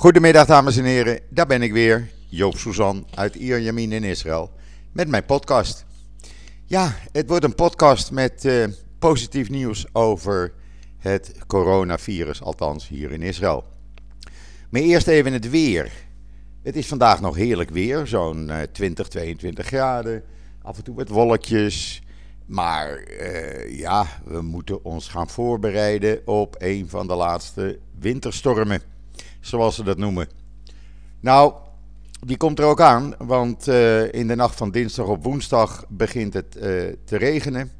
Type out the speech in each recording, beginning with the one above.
Goedemiddag dames en heren, daar ben ik weer, Joop Suzan uit Ierjemien in Israël, met mijn podcast. Ja, het wordt een podcast met uh, positief nieuws over het coronavirus, althans hier in Israël. Maar eerst even het weer. Het is vandaag nog heerlijk weer, zo'n uh, 20, 22 graden, af en toe met wolkjes. Maar uh, ja, we moeten ons gaan voorbereiden op een van de laatste winterstormen zoals ze dat noemen. Nou, die komt er ook aan, want uh, in de nacht van dinsdag op woensdag begint het uh, te regenen.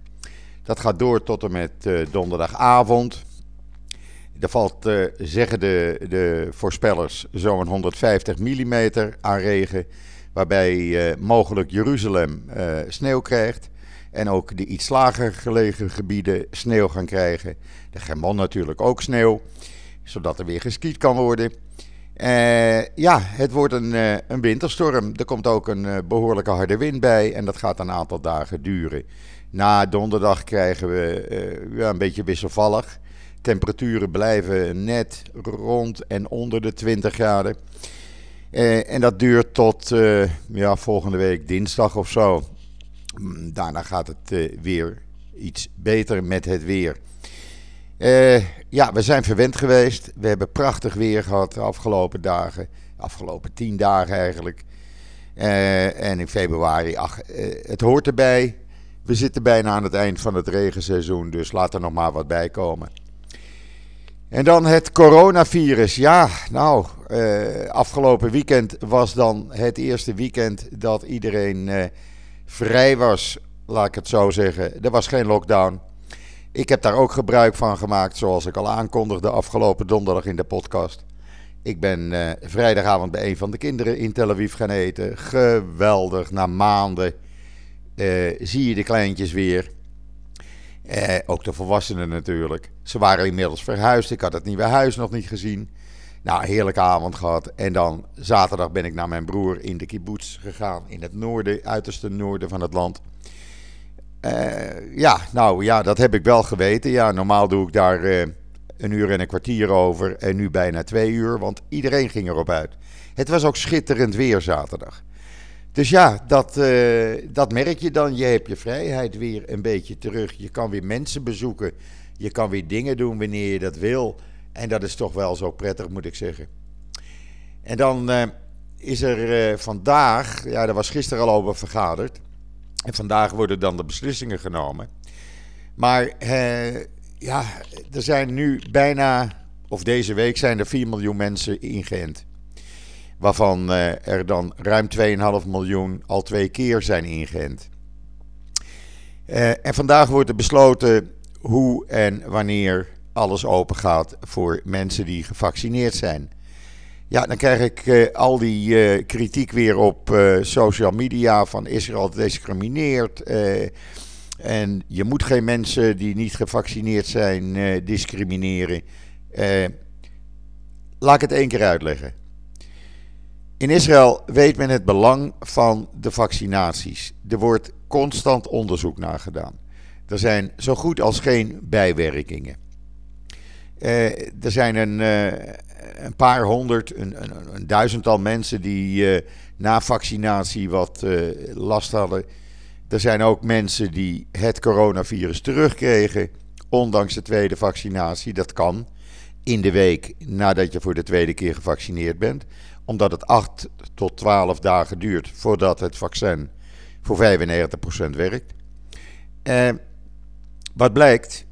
Dat gaat door tot en met uh, donderdagavond. Er valt, zeggen de, de voorspellers, zo'n 150 mm aan regen. Waarbij mogelijk Jeruzalem sneeuw krijgt. En ook de iets lager gelegen gebieden sneeuw gaan krijgen. De Germon natuurlijk ook sneeuw zodat er weer geskiet kan worden. Uh, ja, het wordt een, uh, een winterstorm. Er komt ook een uh, behoorlijke harde wind bij en dat gaat een aantal dagen duren. Na donderdag krijgen we ja, een beetje wisselvallig. Temperaturen blijven net rond en onder de 20 graden. en dat duurt tot ja, volgende week dinsdag of zo. Mm, daarna gaat het weer iets beter met het weer. Uh, ja, we zijn verwend geweest. We hebben prachtig weer gehad de afgelopen dagen. De afgelopen tien dagen eigenlijk. Uh, en in februari, ach, uh, het hoort erbij. We zitten bijna aan het eind van het regenseizoen, dus laat er nog maar wat bij komen. En dan het coronavirus. Ja, nou, afgelopen weekend was dan het eerste weekend dat iedereen vrij was, laat ik het zo zeggen. Er was geen lockdown. Ik heb daar ook gebruik van gemaakt, zoals ik al aankondigde afgelopen donderdag in de podcast. Ik ben uh, vrijdagavond bij een van de kinderen in Tel Aviv gaan eten. Geweldig, na maanden uh, zie je de kleintjes weer. Uh, ook de volwassenen natuurlijk. Ze waren inmiddels verhuisd. Ik had het nieuwe huis nog niet gezien. Nou, heerlijke avond gehad. En dan zaterdag ben ik naar mijn broer in de kibbutz gegaan. In het noorden, uiterste noorden van het land. Uh, ja, nou ja, dat heb ik wel geweten. Ja, normaal doe ik daar uh, een uur en een kwartier over en nu bijna twee uur, want iedereen ging erop uit. Het was ook schitterend weer zaterdag. Dus ja, dat, uh, dat merk je dan. Je hebt je vrijheid weer een beetje terug. Je kan weer mensen bezoeken. Je kan weer dingen doen wanneer je dat wil. En dat is toch wel zo prettig, moet ik zeggen. En dan is er vandaag, ja, daar was gisteren al over vergaderd en vandaag worden dan de beslissingen genomen. Maar eh, ja, er zijn nu bijna, of deze week zijn er 4 miljoen mensen ingeënt. Waarvan eh, er dan ruim 2,5 miljoen al twee keer zijn ingeënt. Eh, en vandaag wordt er besloten hoe en wanneer alles open gaat voor mensen die gevaccineerd zijn. Ja, dan krijg ik uh, al die uh, kritiek weer op uh, social media van Israël discrimineert. en je moet geen mensen die niet gevaccineerd zijn discrimineren. laat ik het één keer uitleggen. In Israël weet men het belang van de vaccinaties. Er wordt constant onderzoek naar gedaan. Er zijn zo goed als geen bijwerkingen. er zijn een een paar honderd, een, een, een duizendtal mensen die uh, na vaccinatie wat uh, last hadden. Er zijn ook mensen die het coronavirus terugkregen, ondanks de tweede vaccinatie. Dat kan in de week nadat je voor de tweede keer gevaccineerd bent, omdat het 8 tot 12 dagen duurt voordat het vaccin voor 95% werkt. Uh, wat blijkt?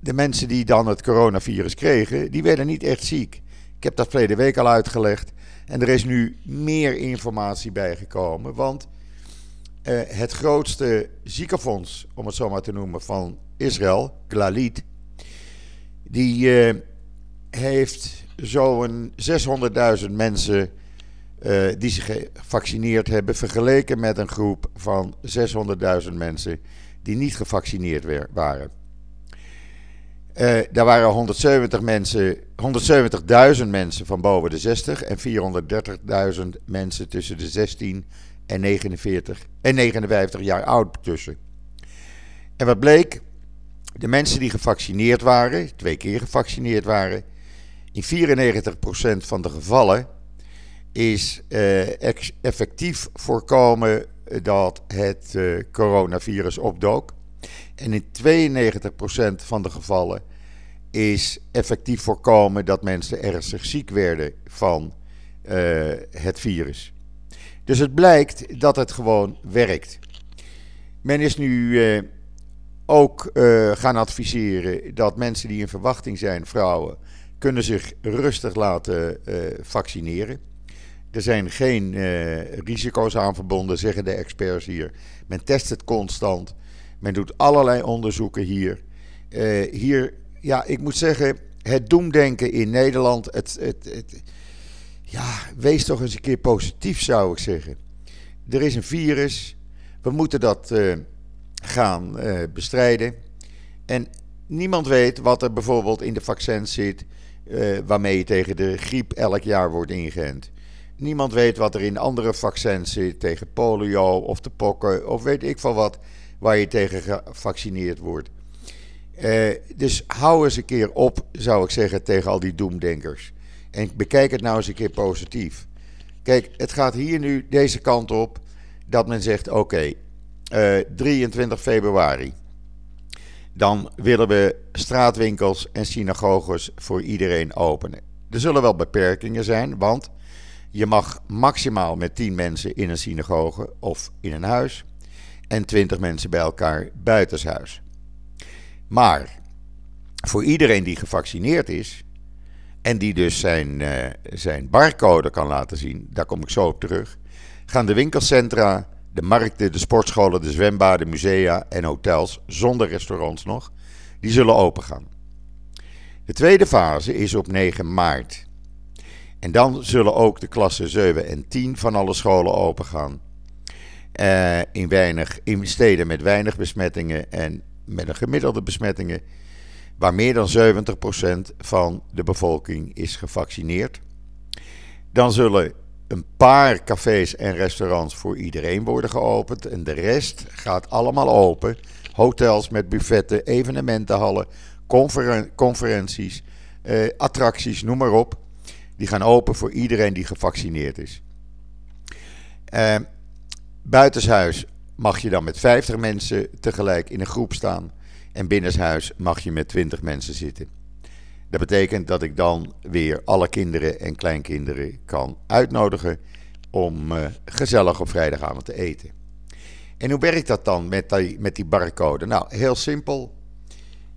De mensen die dan het coronavirus kregen, die werden niet echt ziek. Ik heb dat verleden week al uitgelegd. En er is nu meer informatie bijgekomen. Want uh, het grootste ziekenfonds, om het zo maar te noemen, van Israël, Glalit, die uh, heeft zo'n 600.000 mensen uh, die zich gevaccineerd hebben, vergeleken met een groep van 600.000 mensen die niet gevaccineerd waren. Uh, daar waren 170 mensen, 170.000 mensen van boven de 60 en 430.000 mensen tussen de 16 en 49 en 59 jaar oud tussen. En wat bleek? De mensen die gevaccineerd waren, twee keer gevaccineerd waren, In 94% van de gevallen is uh, effectief voorkomen dat het coronavirus opdook. En in 92% van de gevallen is effectief voorkomen dat mensen ernstig ziek werden van uh, het virus. Dus het blijkt dat het gewoon werkt. Men is nu uh, ook uh, gaan adviseren dat mensen die in verwachting zijn, vrouwen, kunnen zich rustig laten vaccineren. Er zijn geen risico's aan verbonden, zeggen de experts hier. Men test het constant. Men doet allerlei onderzoeken hier. hier, ja, ik moet zeggen, het doemdenken in Nederland, het, het, het ja, wees toch eens een keer positief, zou ik zeggen. Er is een virus. We moeten dat uh, gaan uh, bestrijden. En niemand weet wat er bijvoorbeeld in de vaccins zit. Waarmee je tegen de griep elk jaar wordt ingeënt. Niemand weet wat er in andere vaccins zit. Tegen polio of de pokken of weet ik van wat. Waar je tegen gevaccineerd wordt. dus hou eens een keer op, zou ik zeggen, tegen al die doemdenkers. En bekijk het nou eens een keer positief. Kijk, het gaat hier nu deze kant op dat men zegt: oké, okay, uh, 23 februari. Dan willen we straatwinkels en synagoges voor iedereen openen. Er zullen wel beperkingen zijn, want je mag maximaal met 10 mensen in een synagoge of in een huis en 20 mensen bij elkaar buitenshuis. Maar voor iedereen die gevaccineerd is, en die dus zijn, uh, zijn barcode kan laten zien, daar kom ik zo op terug, gaan de winkelcentra, de markten, de sportscholen, de zwembaden, musea en hotels, zonder restaurants nog, die zullen open gaan. De tweede fase is op 9 maart. En dan zullen ook de klassen 7 en 10 van alle scholen open gaan. Uh, in, weinig, in steden met weinig besmettingen en met een gemiddelde besmettingen waar meer dan 70% van de bevolking is gevaccineerd. Dan zullen een paar cafés en restaurants voor iedereen worden geopend en de rest gaat allemaal open. Hotels met buffetten, evenementenhallen, conferen conferenties, eh, attracties, noem maar op. Die gaan open voor iedereen die gevaccineerd is. Eh, buitenshuis mag je dan met 50 mensen tegelijk in een groep staan. En binnenshuis mag je met 20 mensen zitten. Dat betekent dat ik dan weer alle kinderen en kleinkinderen kan uitnodigen om uh, gezellig op vrijdagavond te eten. En hoe werkt dat dan met die, met die barcode? Nou, heel simpel.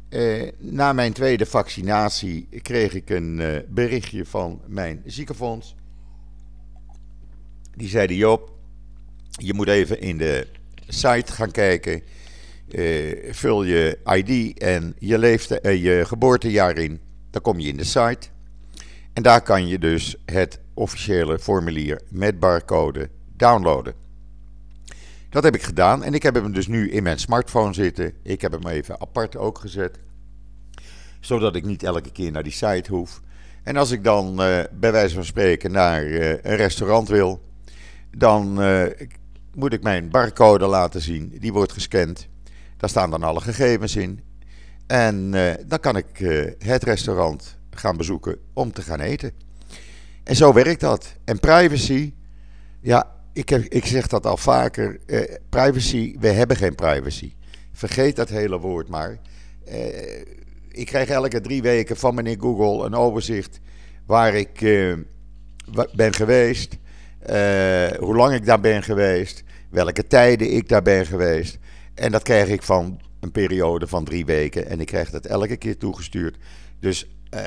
Uh, na mijn tweede vaccinatie kreeg ik een uh, berichtje van mijn ziekenfonds. Die zeiden: Joop, je moet even in de site gaan kijken uh, vul je ID en je, leefte, uh, je geboortejaar in. Dan kom je in de site. En daar kan je dus het officiële formulier met barcode downloaden. Dat heb ik gedaan en ik heb hem dus nu in mijn smartphone zitten. Ik heb hem even apart ook gezet. Zodat ik niet elke keer naar die site hoef. En als ik dan uh, bij wijze van spreken naar een restaurant wil, dan moet ik mijn barcode laten zien. Die wordt gescand. Daar staan dan alle gegevens in. En uh, dan kan ik uh, het restaurant gaan bezoeken om te gaan eten. En zo werkt dat. En privacy, ja, ik, ik zeg dat al vaker. Uh, privacy, we hebben geen privacy. Vergeet dat hele woord maar. ik krijg elke drie weken van meneer Google een overzicht waar ik ben geweest, hoe lang ik daar ben geweest, welke tijden ik daar ben geweest. En dat krijg ik van een periode van drie weken. En ik krijg dat elke keer toegestuurd. Dus uh,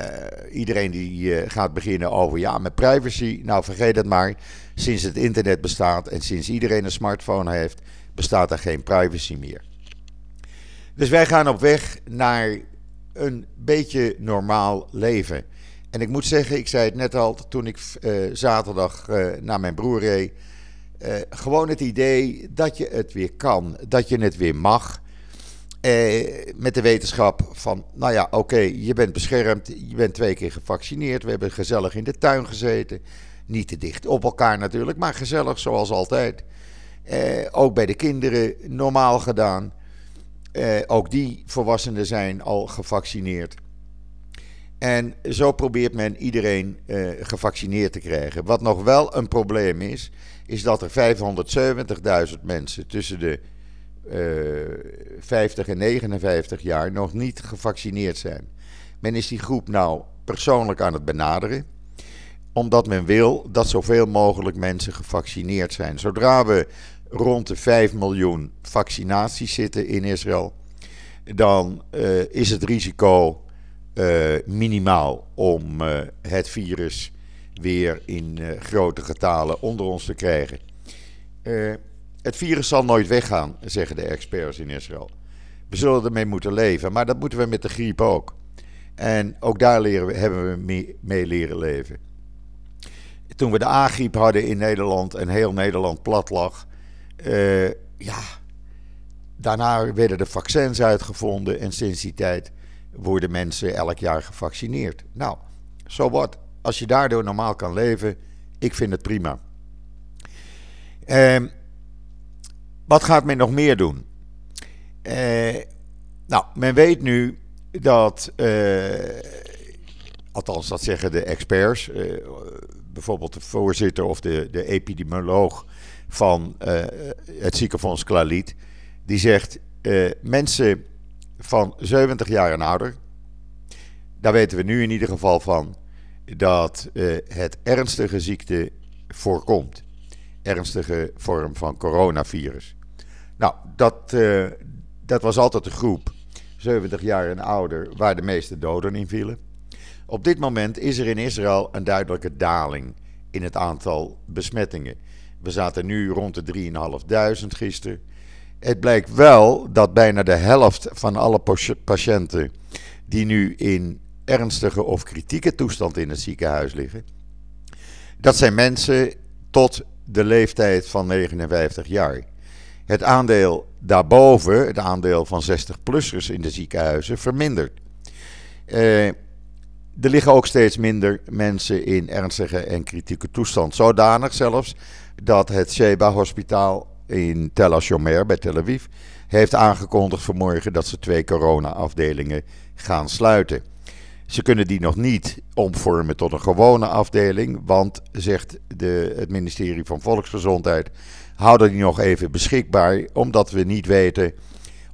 iedereen die uh, gaat beginnen over ja, met privacy. Nou, vergeet het maar. Sinds het internet bestaat en sinds iedereen een smartphone heeft, bestaat er geen privacy meer. Dus wij gaan op weg naar een beetje normaal leven. En ik moet zeggen, ik zei het net al toen ik uh, zaterdag naar mijn broer reed. Uh, gewoon het idee dat je het weer kan, dat je het weer mag. Met de wetenschap van, nou ja, oké, je bent beschermd, je bent twee keer gevaccineerd, we hebben gezellig in de tuin gezeten. Niet te dicht op elkaar natuurlijk, maar gezellig zoals altijd. Ook bij de kinderen normaal gedaan. ook die volwassenen zijn al gevaccineerd. En zo probeert men iedereen uh, gevaccineerd te krijgen. Wat nog wel een probleem is, is dat er 570.000 mensen tussen de uh, 50 en 59 jaar nog niet gevaccineerd zijn. Men is die groep nou persoonlijk aan het benaderen, omdat men wil dat zoveel mogelijk mensen gevaccineerd zijn. Zodra we rond de 5 miljoen vaccinaties zitten in Israël, dan uh, is het risico uh, minimaal om uh, het virus weer in grote getalen onder ons te krijgen. het virus zal nooit weggaan, zeggen de experts in Israël. We zullen ermee moeten leven, maar dat moeten we met de griep ook. En ook daar leren we, hebben we mee, leren leven. Toen we de A-griep hadden in Nederland en heel Nederland plat lag, ja, daarna werden de vaccins uitgevonden en sinds die tijd worden mensen elk jaar gevaccineerd. Nou, zo wat. Als je daardoor normaal kan leven, ik vind het prima. Uh, wat gaat men nog meer doen? Uh, nou, men weet nu dat, uh, althans dat zeggen de experts, uh, bijvoorbeeld de voorzitter of de, de epidemioloog van het ziekenfonds Klaliet, die zegt mensen van 70 jaar en ouder, daar weten we nu in ieder geval van dat het ernstige ziekte voorkomt. Ernstige vorm van coronavirus. Nou, dat, dat was altijd de groep 70 jaar en ouder, waar de meeste doden in vielen. Op dit moment is er in Israël een duidelijke daling in het aantal besmettingen. We zaten nu rond de 3.500 gisteren. Het blijkt wel dat bijna de helft van alle patiënten die nu in ernstige of kritieke toestand in het ziekenhuis liggen, dat zijn mensen tot de leeftijd van 59 jaar. Het aandeel daarboven, het aandeel van 60-plussers in de ziekenhuizen, vermindert. Uh, er liggen ook steeds minder mensen in ernstige en kritieke toestand. Zodanig zelfs dat het Sheba Hospitaal in Tel Ashomer bij Tel Aviv heeft aangekondigd vanmorgen dat ze twee corona-afdelingen gaan sluiten. Ze kunnen die nog niet omvormen tot een gewone afdeling, want, zegt de, het ministerie van Volksgezondheid, houden die nog even beschikbaar, omdat we niet weten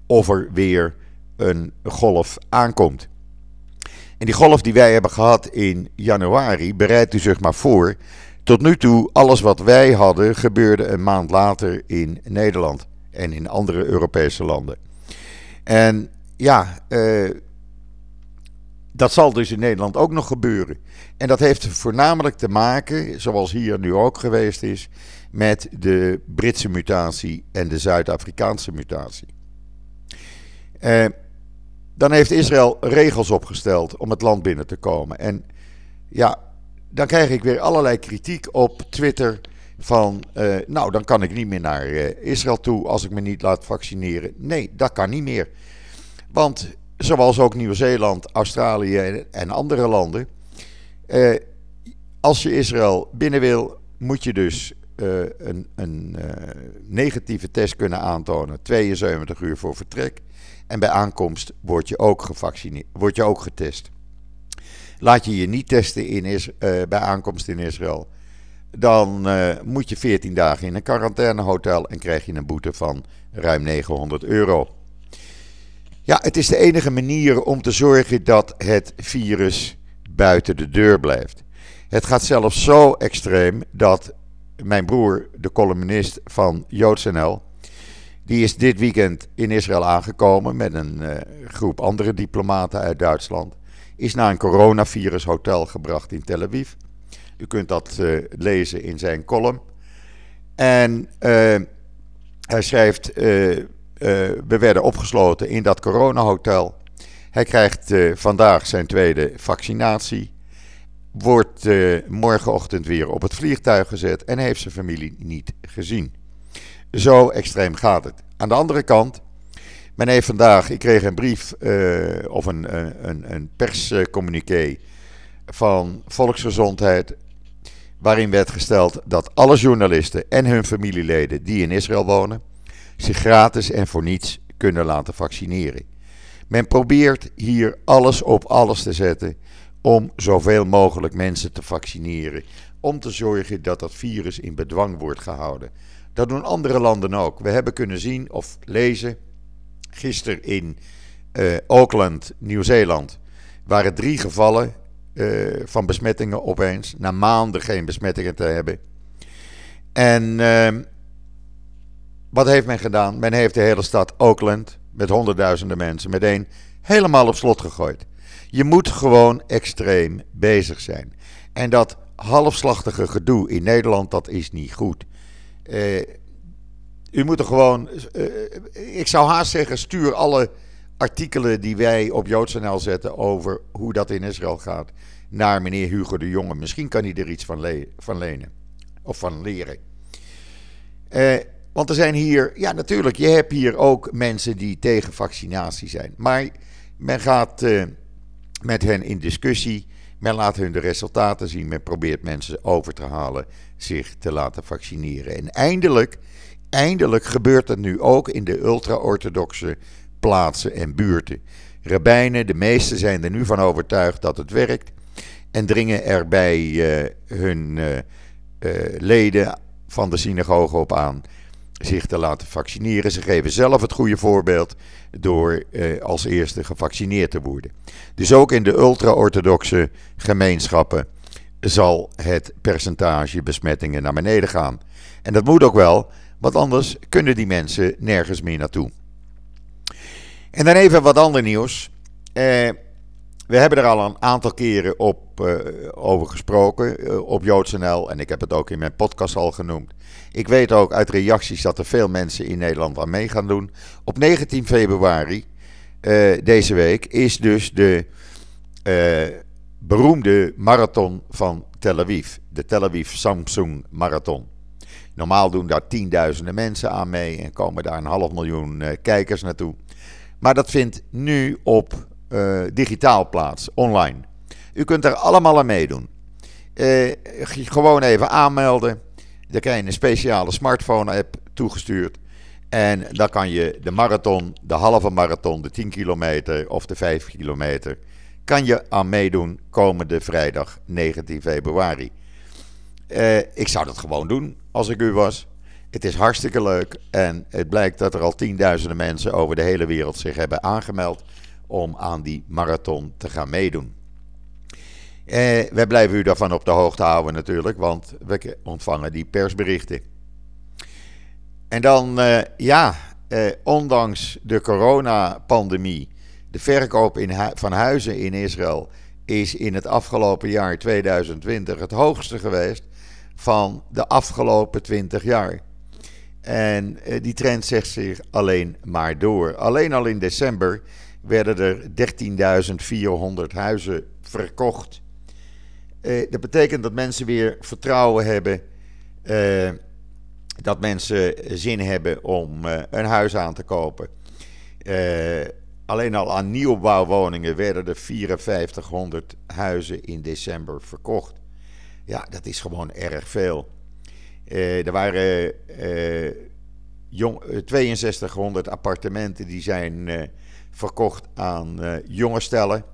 of er weer een golf aankomt. En die golf die wij hebben gehad in januari, bereidt u zich maar voor. Tot nu toe, alles wat wij hadden, gebeurde een maand later in Nederland en in andere Europese landen. En ja, uh, dat zal dus in Nederland ook nog gebeuren. En dat heeft voornamelijk te maken, zoals hier nu ook geweest is, met de Britse mutatie en de Zuid-Afrikaanse mutatie. Eh, dan heeft Israël regels opgesteld om het land binnen te komen. En ja, dan krijg ik weer allerlei kritiek op Twitter van, uh, nou dan kan ik niet meer naar uh, Israël toe als ik me niet laat vaccineren. Nee, dat kan niet meer. Want zoals ook Nieuw-Zeeland, Australië en andere landen, uh, als je Israël binnen wil, moet je dus een, een negatieve test kunnen aantonen, 72 uur voor vertrek. En bij aankomst word je ook gevaccineerd, word je ook getest. Laat je je niet testen in is, uh, bij aankomst in Israël, dan moet je 14 dagen in een quarantainehotel en krijg je een boete van ruim 900 euro. Ja, het is de enige manier om te zorgen dat het virus buiten de deur blijft. Het gaat zelfs zo extreem dat mijn broer, de columnist van JoodsNL, die is dit weekend in Israël aangekomen met een uh, groep andere diplomaten uit Duitsland. Is naar een coronavirus hotel gebracht in Tel Aviv. U kunt dat uh, lezen in zijn column. En uh, hij schrijft: We werden opgesloten in dat coronahotel. Hij krijgt vandaag zijn tweede vaccinatie wordt morgenochtend weer op het vliegtuig gezet en heeft zijn familie niet gezien. Zo extreem gaat het. Aan de andere kant, men heeft vandaag, ik kreeg een brief uh, of een, een, een perscommuniqué van Volksgezondheid, waarin werd gesteld dat alle journalisten en hun familieleden die in Israël wonen, zich gratis en voor niets kunnen laten vaccineren. Men probeert hier alles op alles te zetten om zoveel mogelijk mensen te vaccineren. Om te zorgen dat dat virus in bedwang wordt gehouden. Dat doen andere landen ook. We hebben kunnen zien of lezen gisteren in uh, Auckland, Nieuw-Zeeland, waren drie gevallen uh, van besmettingen opeens. Na maanden geen besmettingen te hebben. En uh, wat heeft men gedaan? Men heeft de hele stad Auckland met honderdduizenden mensen meteen helemaal op slot gegooid. Je moet gewoon extreem bezig zijn. En dat halfslachtige gedoe in Nederland, dat is niet goed. Uh, u moet er gewoon, uh, ik zou haast zeggen, stuur alle artikelen die wij op JoodsNL zetten over hoe dat in Israël gaat naar meneer Hugo de Jonge. Misschien kan hij er iets van, van lenen of van leren. Uh, want er zijn hier, ja natuurlijk, je hebt hier ook mensen die tegen vaccinatie zijn. Maar men gaat uh, met hen in discussie. Men laat hun de resultaten zien. Men probeert mensen over te halen zich te laten vaccineren. En eindelijk, eindelijk gebeurt het nu ook in de ultra-orthodoxe plaatsen en buurten. Rabbijnen, de meesten zijn er nu van overtuigd dat het werkt. En dringen er bij uh, hun uh, uh, leden van de synagoge op aan zich te laten vaccineren. Ze geven zelf het goede voorbeeld door eh, als eerste gevaccineerd te worden. Dus ook in de ultra-orthodoxe gemeenschappen zal het percentage besmettingen naar beneden gaan. En dat moet ook wel, want anders kunnen die mensen nergens meer naartoe. En dan even wat ander nieuws. Eh, we hebben er al een aantal keren op, uh, over gesproken uh, op JoodsNL. En ik heb het ook in mijn podcast al genoemd. Ik weet ook uit reacties dat er veel mensen in Nederland aan mee gaan doen. Op 19 februari uh, deze week is dus de beroemde marathon van Tel Aviv. De Tel Aviv Samsung Marathon. Normaal doen daar tienduizenden mensen aan mee en komen daar een half miljoen kijkers naartoe. Maar dat vindt nu op uh, digitaal plaats, online. U kunt er allemaal aan meedoen. Uh, gewoon even aanmelden. Dan krijg je een speciale smartphone-app toegestuurd. En dan kan je de marathon, de halve marathon, de 10 kilometer of de 5 kilometer, kan je aan meedoen komende vrijdag 19 februari. Uh, ik zou dat gewoon doen als ik u was. Het is hartstikke leuk en het blijkt dat er al tienduizenden mensen over de hele wereld zich hebben aangemeld om aan die marathon te gaan meedoen. Eh, wij blijven u daarvan op de hoogte houden natuurlijk, want we ontvangen die persberichten. En dan, eh, ja, eh, ondanks de coronapandemie, de verkoop in van huizen in Israël is in het afgelopen jaar 2020 het hoogste geweest van de afgelopen 20 jaar. En eh, die trend zegt zich alleen maar door. Alleen al in december werden er 13.400 huizen verkocht. Uh, dat betekent dat mensen weer vertrouwen hebben. Uh, dat mensen zin hebben om een huis aan te kopen. alleen al aan nieuwbouwwoningen werden er 5400 huizen in december verkocht. Ja, dat is gewoon erg veel. er waren jong, 6200 appartementen die zijn verkocht aan uh, jonge stellen.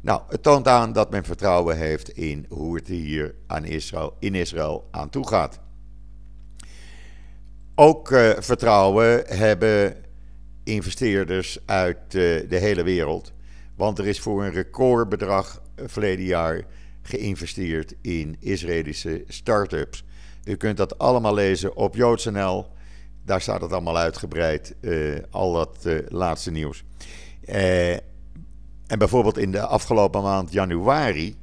Nou, het toont aan dat men vertrouwen heeft in hoe het hier aan Israël, in Israël aan toe gaat. Ook uh, vertrouwen hebben investeerders uit uh, de hele wereld. Want er is voor een recordbedrag verleden jaar geïnvesteerd in Israëlische start-ups. U kunt dat allemaal lezen op JoodsNL. Daar staat het allemaal uitgebreid, uh, al dat uh, laatste nieuws. Uh, en bijvoorbeeld in de afgelopen maand januari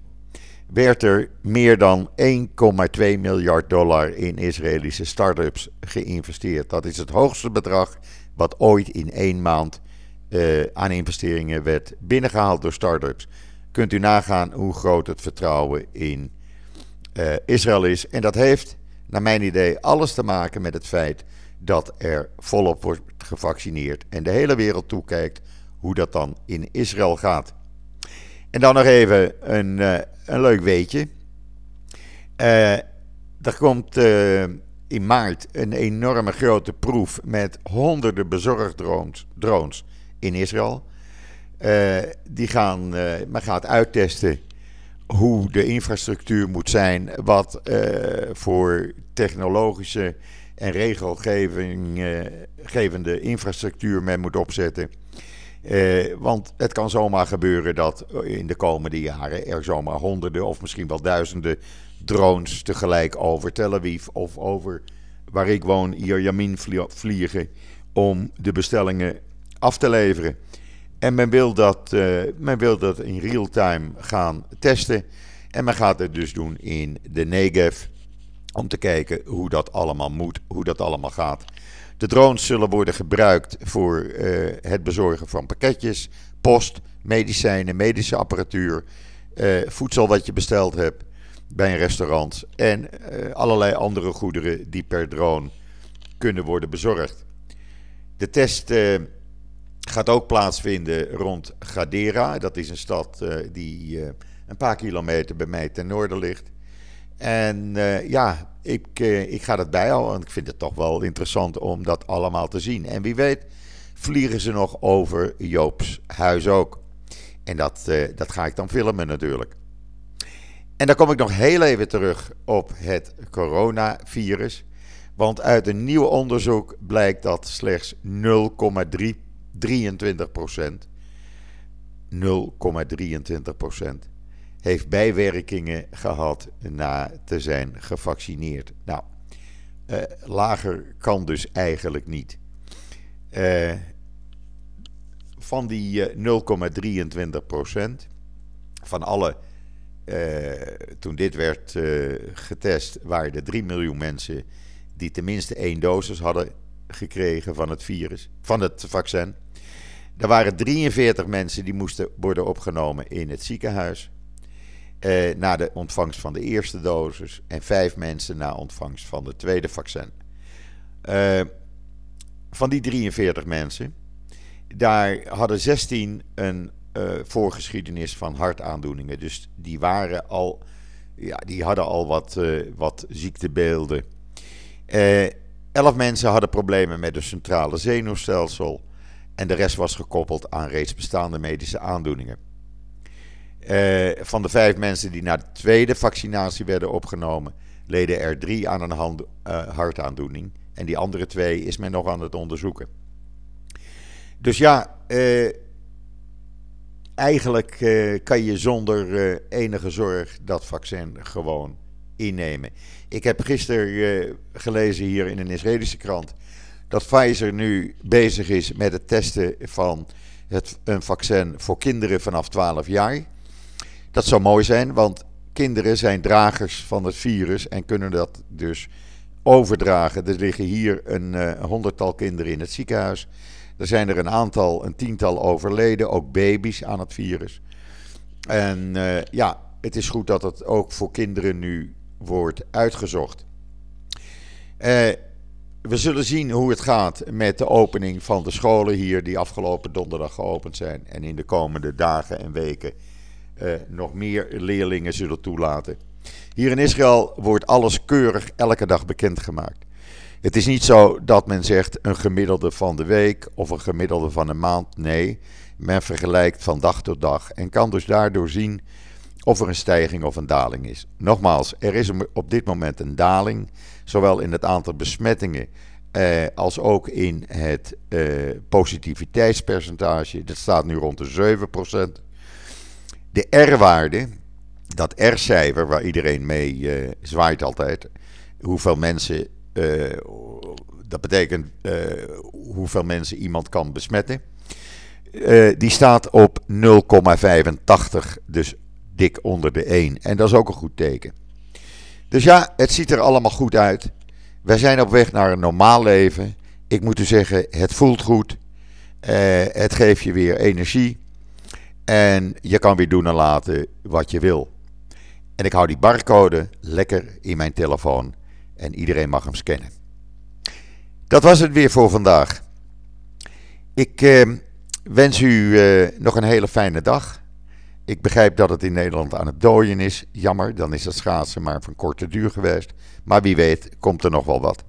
werd er meer dan 1,2 miljard dollar in Israëlische start-ups geïnvesteerd. Dat is het hoogste bedrag wat ooit in één maand aan investeringen werd binnengehaald door start-ups. Kunt u nagaan hoe groot het vertrouwen in Israël is. En dat heeft, naar mijn idee, alles te maken met het feit dat er volop wordt gevaccineerd en de hele wereld toekijkt hoe dat dan in Israël gaat. En dan nog even een, uh, een leuk weetje. Uh, er komt in maart een enorme grote proef met honderden bezorgdrones drones in Israël. Die gaan, men gaat uittesten hoe de infrastructuur moet zijn, wat voor technologische en regelgevende infrastructuur men moet opzetten. Eh, want het kan zomaar gebeuren dat in de komende jaren er zomaar honderden of misschien wel duizenden drones tegelijk over Tel Aviv of over waar ik woon, Ierjamin vliegen om de bestellingen af te leveren. En men wil dat, uh, men wil dat in real time gaan testen. En men gaat het dus doen in de Negev. Om te kijken hoe dat allemaal moet, hoe dat allemaal gaat. De drones zullen worden gebruikt voor uh, het bezorgen van pakketjes, post, medicijnen, medische apparatuur, uh, voedsel wat je besteld hebt bij een restaurant en allerlei andere goederen die per drone kunnen worden bezorgd. De test gaat ook plaatsvinden rond Gadera. Dat is een stad die een paar kilometer bij mij ten noorden ligt. En ja, ik, ik ga dat bijhouden, want ik vind het toch wel interessant om dat allemaal te zien. En wie weet vliegen ze nog over Joops huis ook. En dat, dat ga ik dan filmen natuurlijk. En dan kom ik nog heel even terug op het coronavirus. Want uit een nieuw onderzoek blijkt dat slechts 0,23 procent 0,23 procent heeft bijwerkingen gehad na te zijn gevaccineerd. Nou, uh, lager kan dus eigenlijk niet. Uh, van die uh, eh, 0,23 procent van alle, toen dit werd getest, waren er 3 miljoen mensen die tenminste één dosis hadden gekregen van het virus, van het vaccin. Er waren 43 mensen die moesten worden opgenomen in het ziekenhuis eh, na de ontvangst van de eerste dosis en vijf mensen na ontvangst van de tweede vaccin. Eh, van die 43 mensen, daar hadden 16 een uh, voorgeschiedenis van hartaandoeningen. Dus die waren al, ja, die hadden al wat, uh, wat ziektebeelden. Elf mensen hadden problemen met het centrale zenuwstelsel. En de rest was gekoppeld aan reeds bestaande medische aandoeningen. Uh, van de vijf mensen die na de tweede vaccinatie werden opgenomen, leden er drie aan een hand, uh, hartaandoening. En die andere twee is men nog aan het onderzoeken. Dus ja, uh, eigenlijk kan je zonder enige zorg dat vaccin gewoon innemen. Ik heb gisteren gelezen hier in een Israëlische krant dat Pfizer nu bezig is met het testen van het, een vaccin voor kinderen vanaf 12 jaar. Dat zou mooi zijn, want kinderen zijn dragers van het virus en kunnen dat dus overdragen. Er liggen hier een uh, honderdtal kinderen in het ziekenhuis. Er zijn er een aantal, een tiental overleden, ook baby's aan het virus. En uh, ja, het is goed dat het ook voor kinderen nu wordt uitgezocht. Uh, we zullen zien hoe het gaat met de opening van de scholen hier, die afgelopen donderdag geopend zijn. En in de komende dagen en weken uh, nog meer leerlingen zullen toelaten. Hier in Israël wordt alles keurig elke dag bekendgemaakt. Het is niet zo dat men zegt een gemiddelde van de week of een gemiddelde van een maand. Nee, men vergelijkt van dag tot dag en kan dus daardoor zien of er een stijging of een daling is. Nogmaals, er is op dit moment een daling, zowel in het aantal besmettingen eh, als ook in het eh, positiviteitspercentage. Dat staat nu rond de 7%. De R-waarde, dat R-cijfer waar iedereen mee uh, zwaait altijd, hoeveel mensen, uh, dat betekent uh, hoeveel mensen iemand kan besmetten, die staat op 0,85, dus dik onder de 1. En dat is ook een goed teken. Dus ja, het ziet er allemaal goed uit. Wij zijn op weg naar een normaal leven. Ik moet u zeggen, het voelt goed. het geeft je weer energie. En je kan weer doen en laten wat je wil. En ik hou die barcode lekker in mijn telefoon. En iedereen mag hem scannen. Dat was het weer voor vandaag. Ik eh, wens u eh, nog een hele fijne dag. Ik begrijp dat het in Nederland aan het dooien is. Jammer, dan is het schaatsen maar van korte duur geweest. Maar wie weet komt er nog wel wat.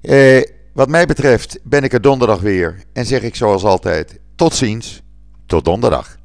Eh, wat mij betreft ben ik er donderdag weer. En zeg ik zoals altijd: tot ziens. Tot donderdag.